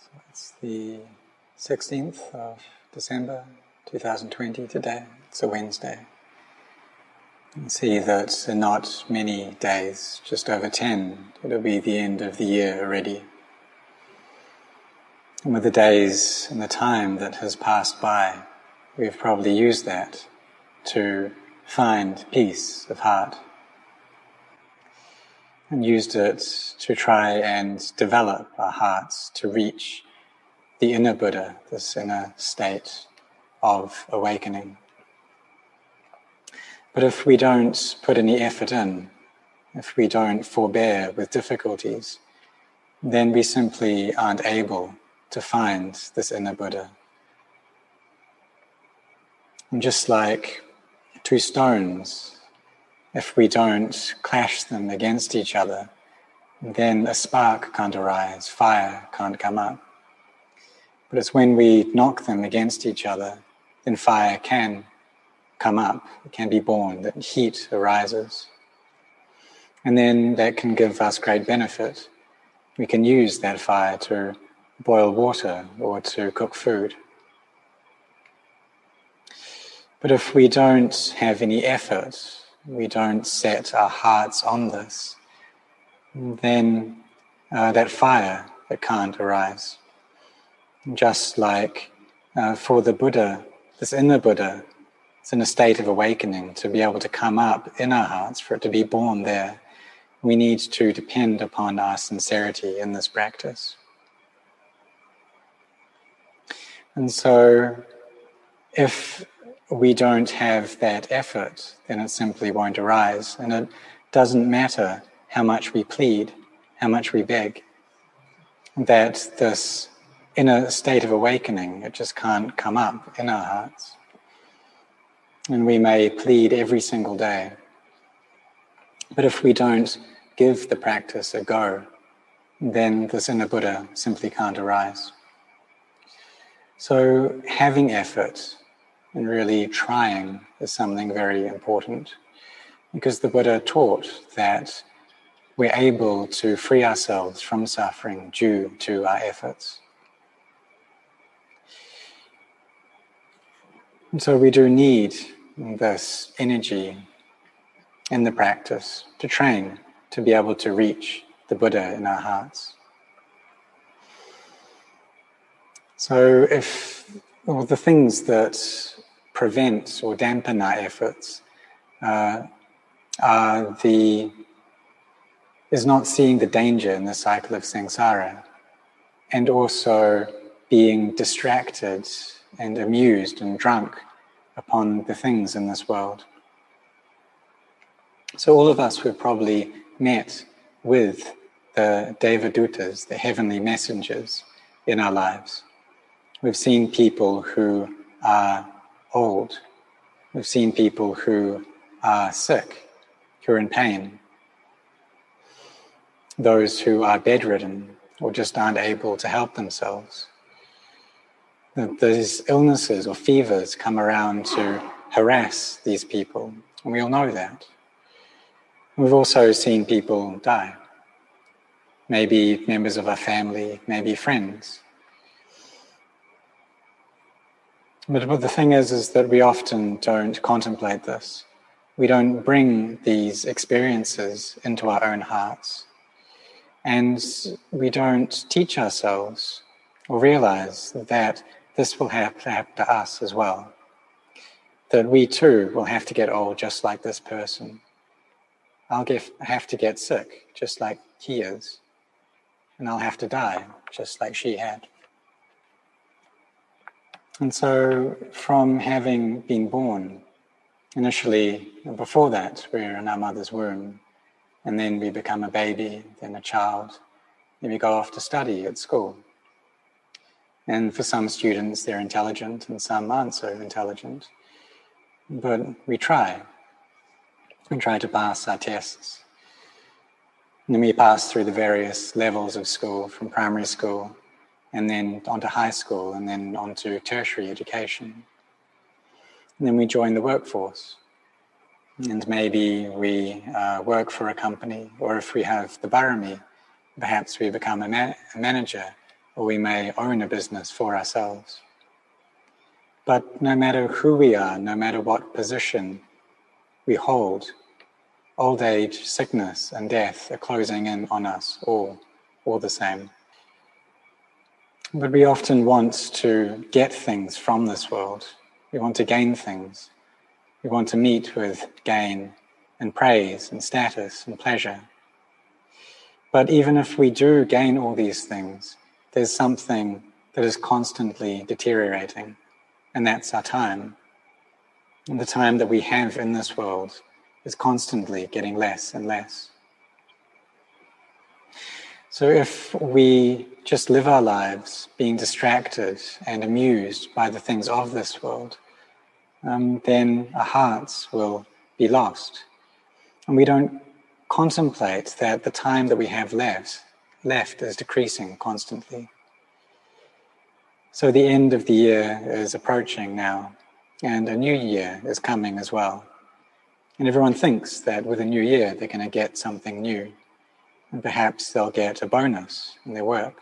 So it's the 16th of December 2020 today. It's a Wednesday. You can see that in not many days, just over 10, it'll be the end of the year already. And with the days and the time that has passed by, we've probably used that to find peace of heart and used it to try and develop our hearts to reach the inner Buddha, this inner state of awakening. But if we don't put any effort in, if we don't forbear with difficulties, then we simply aren't able to find this inner Buddha. And just like two stones, if we don't clash them against each other, then a spark can't arise, fire can't come up. But it's when we knock them against each other, then fire can come up, it can be born, that heat arises. And then that can give us great benefit. We can use that fire to boil water or to cook food. But if we don't have any effort, we don't set our hearts on this, then uh, that fire that can't arise. Just like uh, for the Buddha, this inner Buddha, it's in a state of awakening to be able to come up in our hearts, for it to be born there. We need to depend upon our sincerity in this practice. And so, if we don't have that effort, then it simply won't arise. And it doesn't matter how much we plead, how much we beg, that this inner state of awakening, it just can't come up in our hearts. And we may plead every single day. But if we don't give the practice a go, then this inner Buddha simply can't arise. So having effort and really trying is something very important because the Buddha taught that we're able to free ourselves from suffering due to our efforts. And so we do need this energy in the practice to train to be able to reach the Buddha in our hearts. So, if well, the things that prevent or dampen our efforts uh, are the is not seeing the danger in the cycle of samsara, and also being distracted and amused and drunk upon the things in this world. So all of us have probably met with the Devadutas, the heavenly messengers in our lives. We've seen people who are old. We've seen people who are sick, who are in pain. Those who are bedridden or just aren't able to help themselves. These illnesses or fevers come around to harass these people, and we all know that. We've also seen people die. Maybe members of our family, maybe friends. But, but the thing is, is that we often don't contemplate this. We don't bring these experiences into our own hearts. And we don't teach ourselves or realize that this will have to happen to us as well. That we too will have to get old just like this person. I'll get, have to get sick just like he is. And I'll have to die just like she had. And so, from having been born, initially, before that, we're in our mother's womb, and then we become a baby, then a child, then we go off to study at school. And for some students, they're intelligent, and some aren't so intelligent. But we try. We try to pass our tests. And then we pass through the various levels of school, from primary school and then onto high school, and then onto tertiary education. And then we join the workforce. And maybe we uh, work for a company, or if we have the barami, perhaps we become a, a manager or we may own a business for ourselves. But no matter who we are, no matter what position we hold, old age, sickness, and death are closing in on us all, all the same. But we often want to get things from this world. We want to gain things. We want to meet with gain and praise and status and pleasure. But even if we do gain all these things, there's something that is constantly deteriorating, and that's our time. And the time that we have in this world is constantly getting less and less. So if we just live our lives being distracted and amused by the things of this world, um, then our hearts will be lost. And we don't contemplate that the time that we have left left is decreasing constantly. So the end of the year is approaching now, and a new year is coming as well. And everyone thinks that with a new year they're going to get something new, and perhaps they'll get a bonus in their work.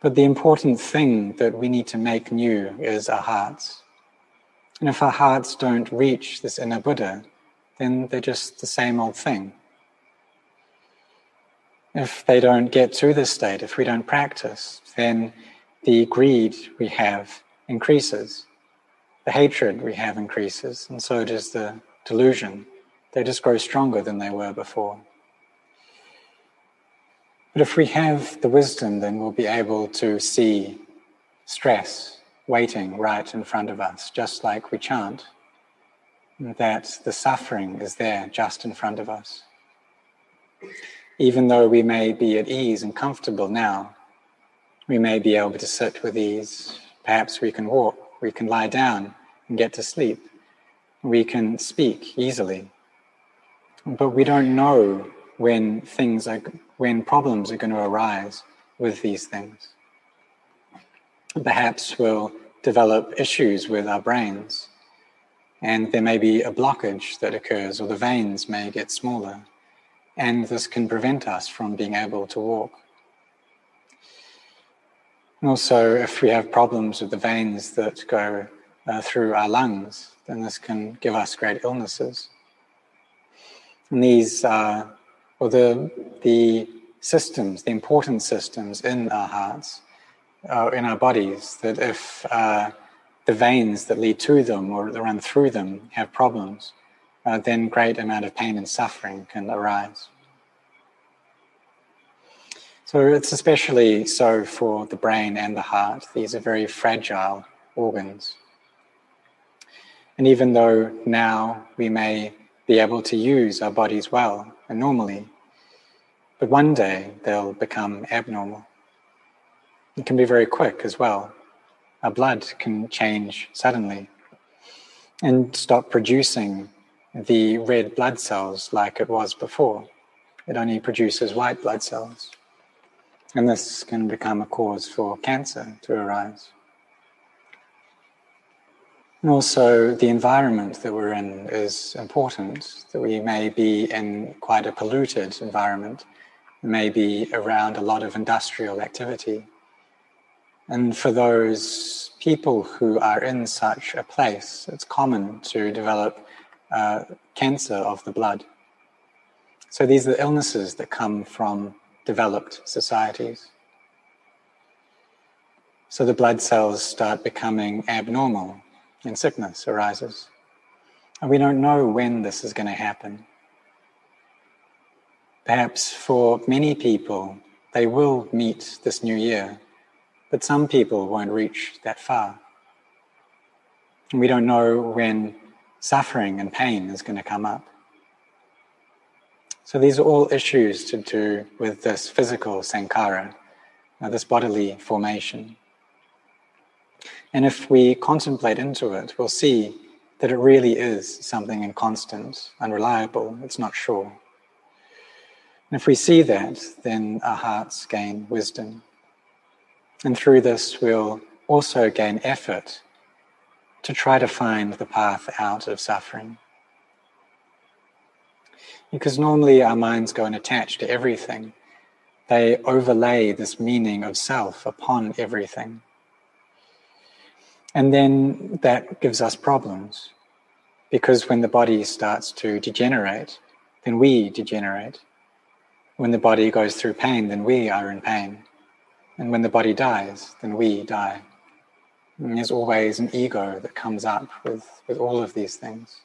But the important thing that we need to make new is our hearts. And if our hearts don't reach this inner Buddha, then they're just the same old thing if they don't get to this state, if we don't practice, then the greed we have increases, the hatred we have increases, and so does the delusion. They just grow stronger than they were before. But if we have the wisdom, then we'll be able to see stress waiting right in front of us, just like we chant, that the suffering is there just in front of us even though we may be at ease and comfortable now, we may be able to sit with ease. Perhaps we can walk, we can lie down and get to sleep. We can speak easily. But we don't know when things are, when problems are going to arise with these things. Perhaps we'll develop issues with our brains, and there may be a blockage that occurs, or the veins may get smaller and this can prevent us from being able to walk. And also, if we have problems with the veins that go uh, through our lungs, then this can give us great illnesses. And these are, well, the, the systems, the important systems in our hearts, uh, in our bodies, that if uh, the veins that lead to them or that run through them have problems, uh, then great amount of pain and suffering can arise. So it's especially so for the brain and the heart. These are very fragile organs. And even though now we may be able to use our bodies well and normally, but one day they'll become abnormal. It can be very quick as well. Our blood can change suddenly and stop producing the red blood cells like it was before. It only produces white blood cells. And this can become a cause for cancer to arise. And also, the environment that we're in is important, that we may be in quite a polluted environment, maybe around a lot of industrial activity. And for those people who are in such a place, it's common to develop uh, cancer of the blood. So these are the illnesses that come from developed societies. So the blood cells start becoming abnormal and sickness arises. And we don't know when this is going to happen. Perhaps for many people, they will meet this new year, but some people won't reach that far. And we don't know when suffering and pain is going to come up. So these are all issues to do with this physical sankhara, uh, this bodily formation. And if we contemplate into it, we'll see that it really is something inconstant, unreliable, it's not sure. And if we see that, then our hearts gain wisdom. And through this, we'll also gain effort to try to find the path out of suffering. Because normally our minds go and attach to everything they overlay this meaning of self upon everything. And then that gives us problems because when the body starts to degenerate, then we degenerate. When the body goes through pain, then we are in pain. And when the body dies, then we die. And there's always an ego that comes up with, with all of these things.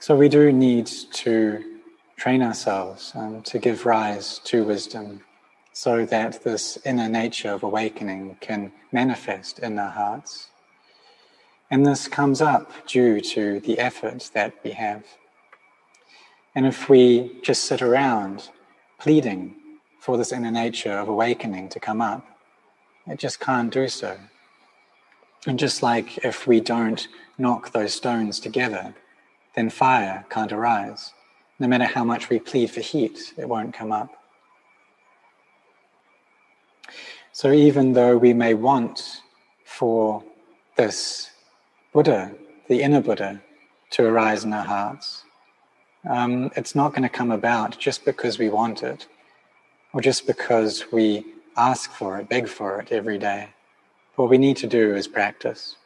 So we do need to train ourselves um, to give rise to wisdom so that this inner nature of awakening can manifest in our hearts. And this comes up due to the effort that we have. And if we just sit around pleading for this inner nature of awakening to come up, it just can't do so. And just like if we don't knock those stones together, then fire can't arise. No matter how much we plead for heat, it won't come up. So even though we may want for this Buddha, the inner Buddha, to arise in our hearts, um, it's not going to come about just because we want it or just because we ask for it, beg for it every day. What we need to do is practice.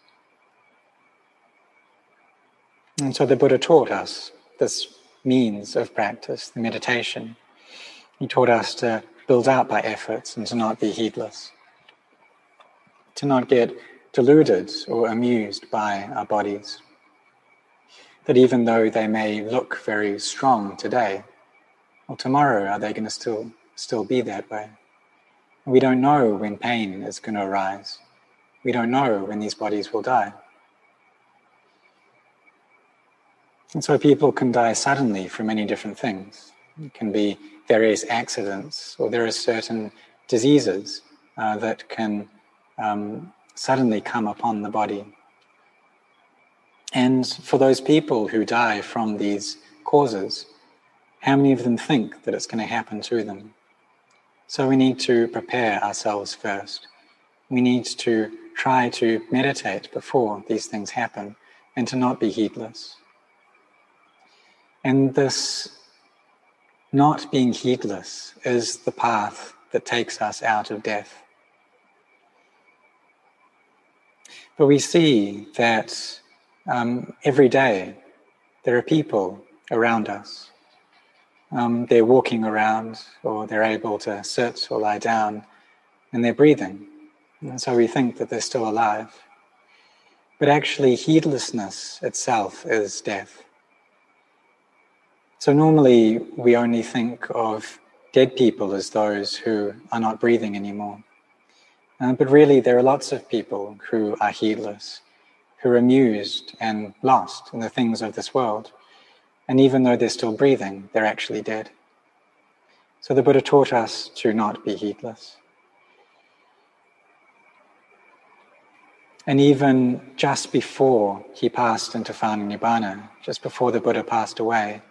And so the Buddha taught us this means of practice, the meditation. He taught us to build up by efforts and to not be heedless, to not get deluded or amused by our bodies. That even though they may look very strong today, well, tomorrow are they going to still still be that way? We don't know when pain is going to arise. We don't know when these bodies will die. And so people can die suddenly from many different things. It can be various accidents, or there are certain diseases uh, that can um, suddenly come upon the body. And for those people who die from these causes, how many of them think that it's going to happen to them? So we need to prepare ourselves first. We need to try to meditate before these things happen and to not be heedless. And this not being heedless is the path that takes us out of death. But we see that um, every day there are people around us. Um, they're walking around, or they're able to sit or lie down, and they're breathing. And so we think that they're still alive. But actually, heedlessness itself is death. So normally we only think of dead people as those who are not breathing anymore. Uh, but really, there are lots of people who are heedless, who are amused and lost in the things of this world. And even though they're still breathing, they're actually dead. So the Buddha taught us to not be heedless. And even just before he passed into final nibbana, just before the Buddha passed away,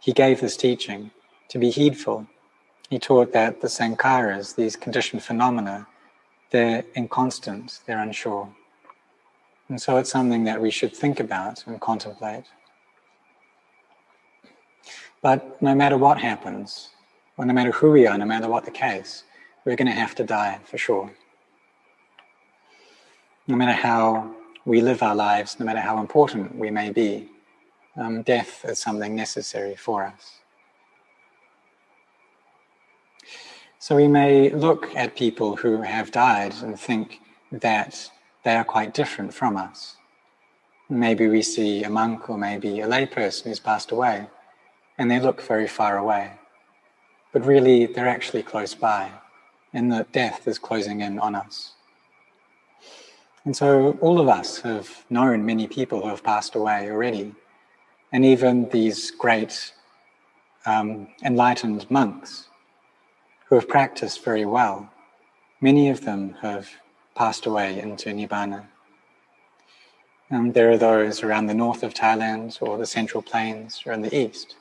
he gave this teaching to be heedful. He taught that the sankharas, these conditioned phenomena, they're inconstant, they're unsure. And so it's something that we should think about and contemplate. But no matter what happens, or no matter who we are, no matter what the case, we're going to have to die for sure. No matter how we live our lives, no matter how important we may be, um, death is something necessary for us. So we may look at people who have died and think that they are quite different from us. Maybe we see a monk or maybe a layperson who's passed away and they look very far away. But really, they're actually close by, and that death is closing in on us. And so, all of us have known many people who have passed away already, and even these great um, enlightened monks who have practiced very well. Many of them have passed away into Nibbana. Um, there are those around the north of Thailand or the central plains or in the east.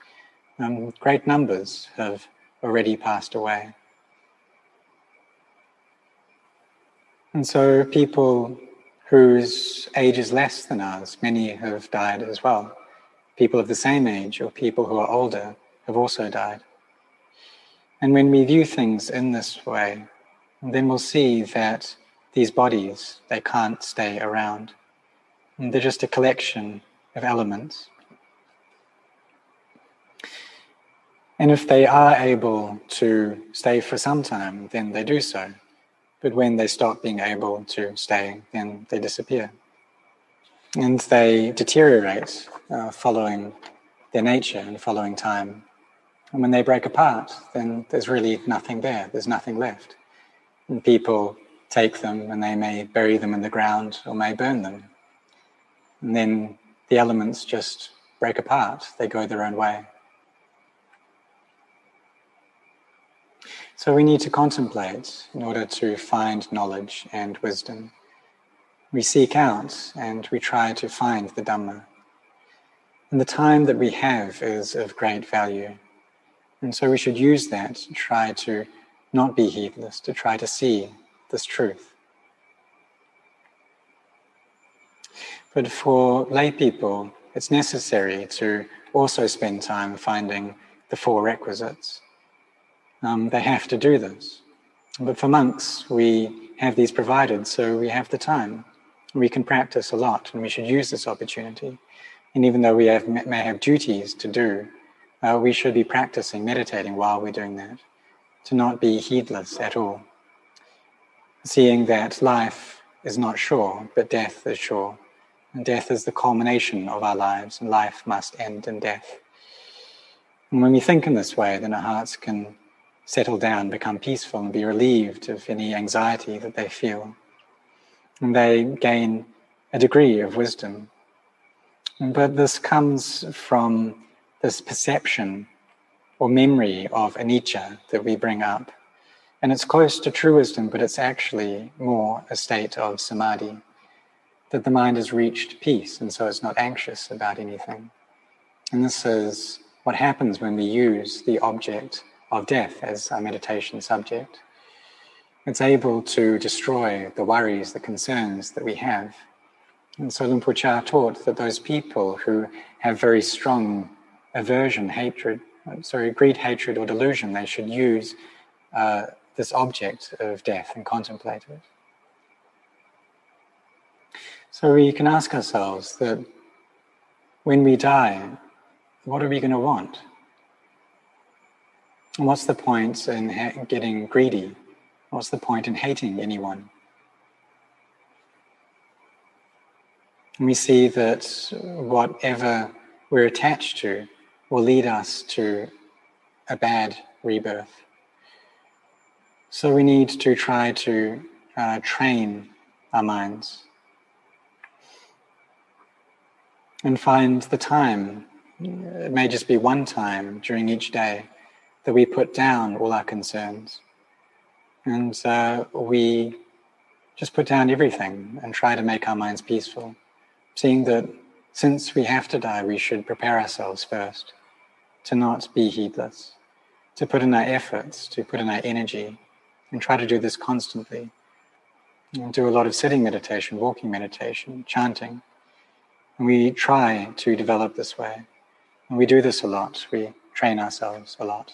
Um, great numbers have already passed away. And so people whose age is less than ours, many have died as well people of the same age or people who are older have also died. And when we view things in this way, then we'll see that these bodies, they can't stay around. And they're just a collection of elements. And if they are able to stay for some time, then they do so. But when they stop being able to stay, then they disappear. And they deteriorate uh, following their nature and following time. And when they break apart, then there's really nothing there, there's nothing left. And people take them and they may bury them in the ground or may burn them. And then the elements just break apart, they go their own way. So we need to contemplate in order to find knowledge and wisdom. We seek out and we try to find the Dhamma. And the time that we have is of great value. And so we should use that to try to not be heedless, to try to see this truth. But for lay people, it's necessary to also spend time finding the four requisites um, they have to do this. But for monks, we have these provided, so we have the time. We can practice a lot, and we should use this opportunity. And even though we have, may have duties to do, uh, we should be practicing, meditating while we're doing that, to not be heedless at all. Seeing that life is not sure, but death is sure. And death is the culmination of our lives, and life must end in death. And when we think in this way, then our hearts can settle down, become peaceful, and be relieved of any anxiety that they feel. And they gain a degree of wisdom. But this comes from this perception or memory of anicca that we bring up. And it's close to true wisdom, but it's actually more a state of samadhi, that the mind has reached peace and so it's not anxious about anything. And this is what happens when we use the object of death as a meditation subject. It's able to destroy the worries, the concerns that we have. And so Luang Por Chah taught that those people who have very strong aversion, hatred, sorry, greed, hatred, or delusion, they should use uh, this object of death and contemplate it. So we can ask ourselves that when we die, what are we going to want? What's the point in getting greedy? What's the point in hating anyone? And we see that whatever we're attached to will lead us to a bad rebirth. So we need to try to uh, train our minds and find the time. It may just be one time during each day that we put down all our concerns and uh, we just put down everything and try to make our minds peaceful, seeing that since we have to die, we should prepare ourselves first to not be heedless, to put in our efforts, to put in our energy, and try to do this constantly. And do a lot of sitting meditation, walking meditation, chanting. And we try to develop this way. And we do this a lot. We train ourselves a lot.